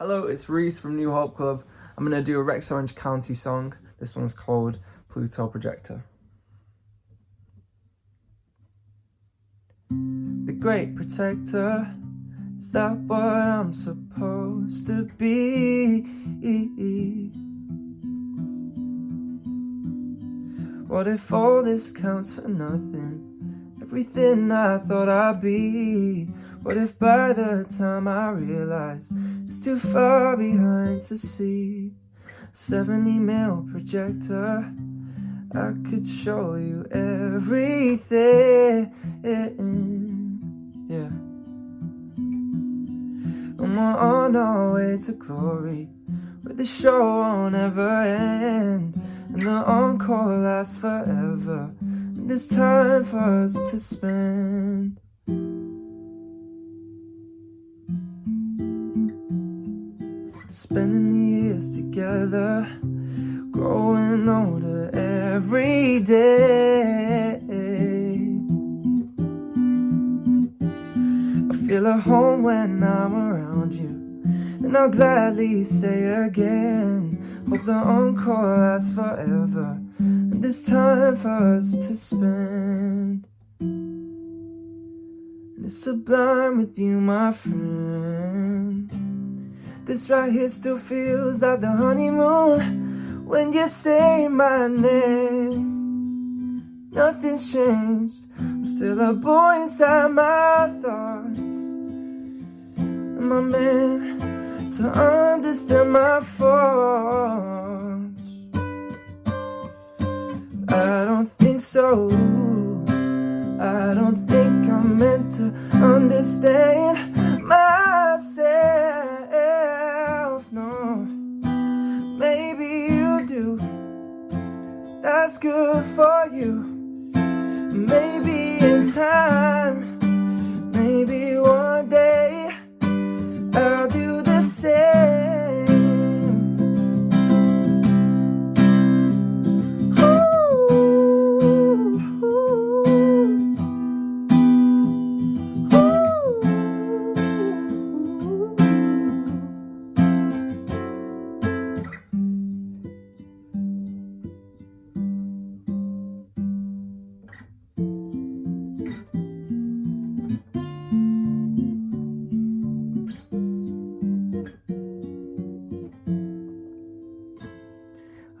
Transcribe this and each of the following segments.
Hello, it's Reece from New Hope Club. I'm going to do a Rex Orange County song. This one's called Pluto Projector. The Great Protector, is that what I'm supposed to be? What if all this counts for nothing? Everything I thought I'd be what if by the time I realize it's too far behind to see 70 mil projector I could show you everything. Yeah. And we're on our way to glory Where the show won't ever end. And the encore lasts forever. And there's time for us to spend Spending the years together, growing older every day. I feel at home when I'm around you, and I'll gladly say again, hope the encore lasts forever, and there's time for us to spend. And it's sublime with you, my friend. This right here still feels like the honeymoon when you say my name. Nothing's changed. I'm still a boy inside my thoughts. Am I meant to understand my faults? I don't think so. I don't think I'm meant to understand that's good for you.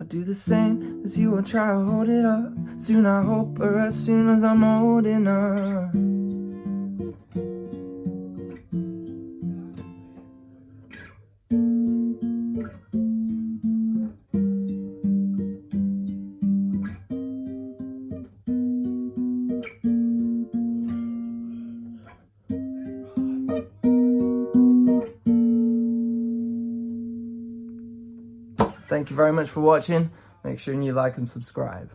Do the same as you will try to hold it up. Soon I hope, or as soon as I'm old enough. Thank you very much for watching. Make sure you like and subscribe.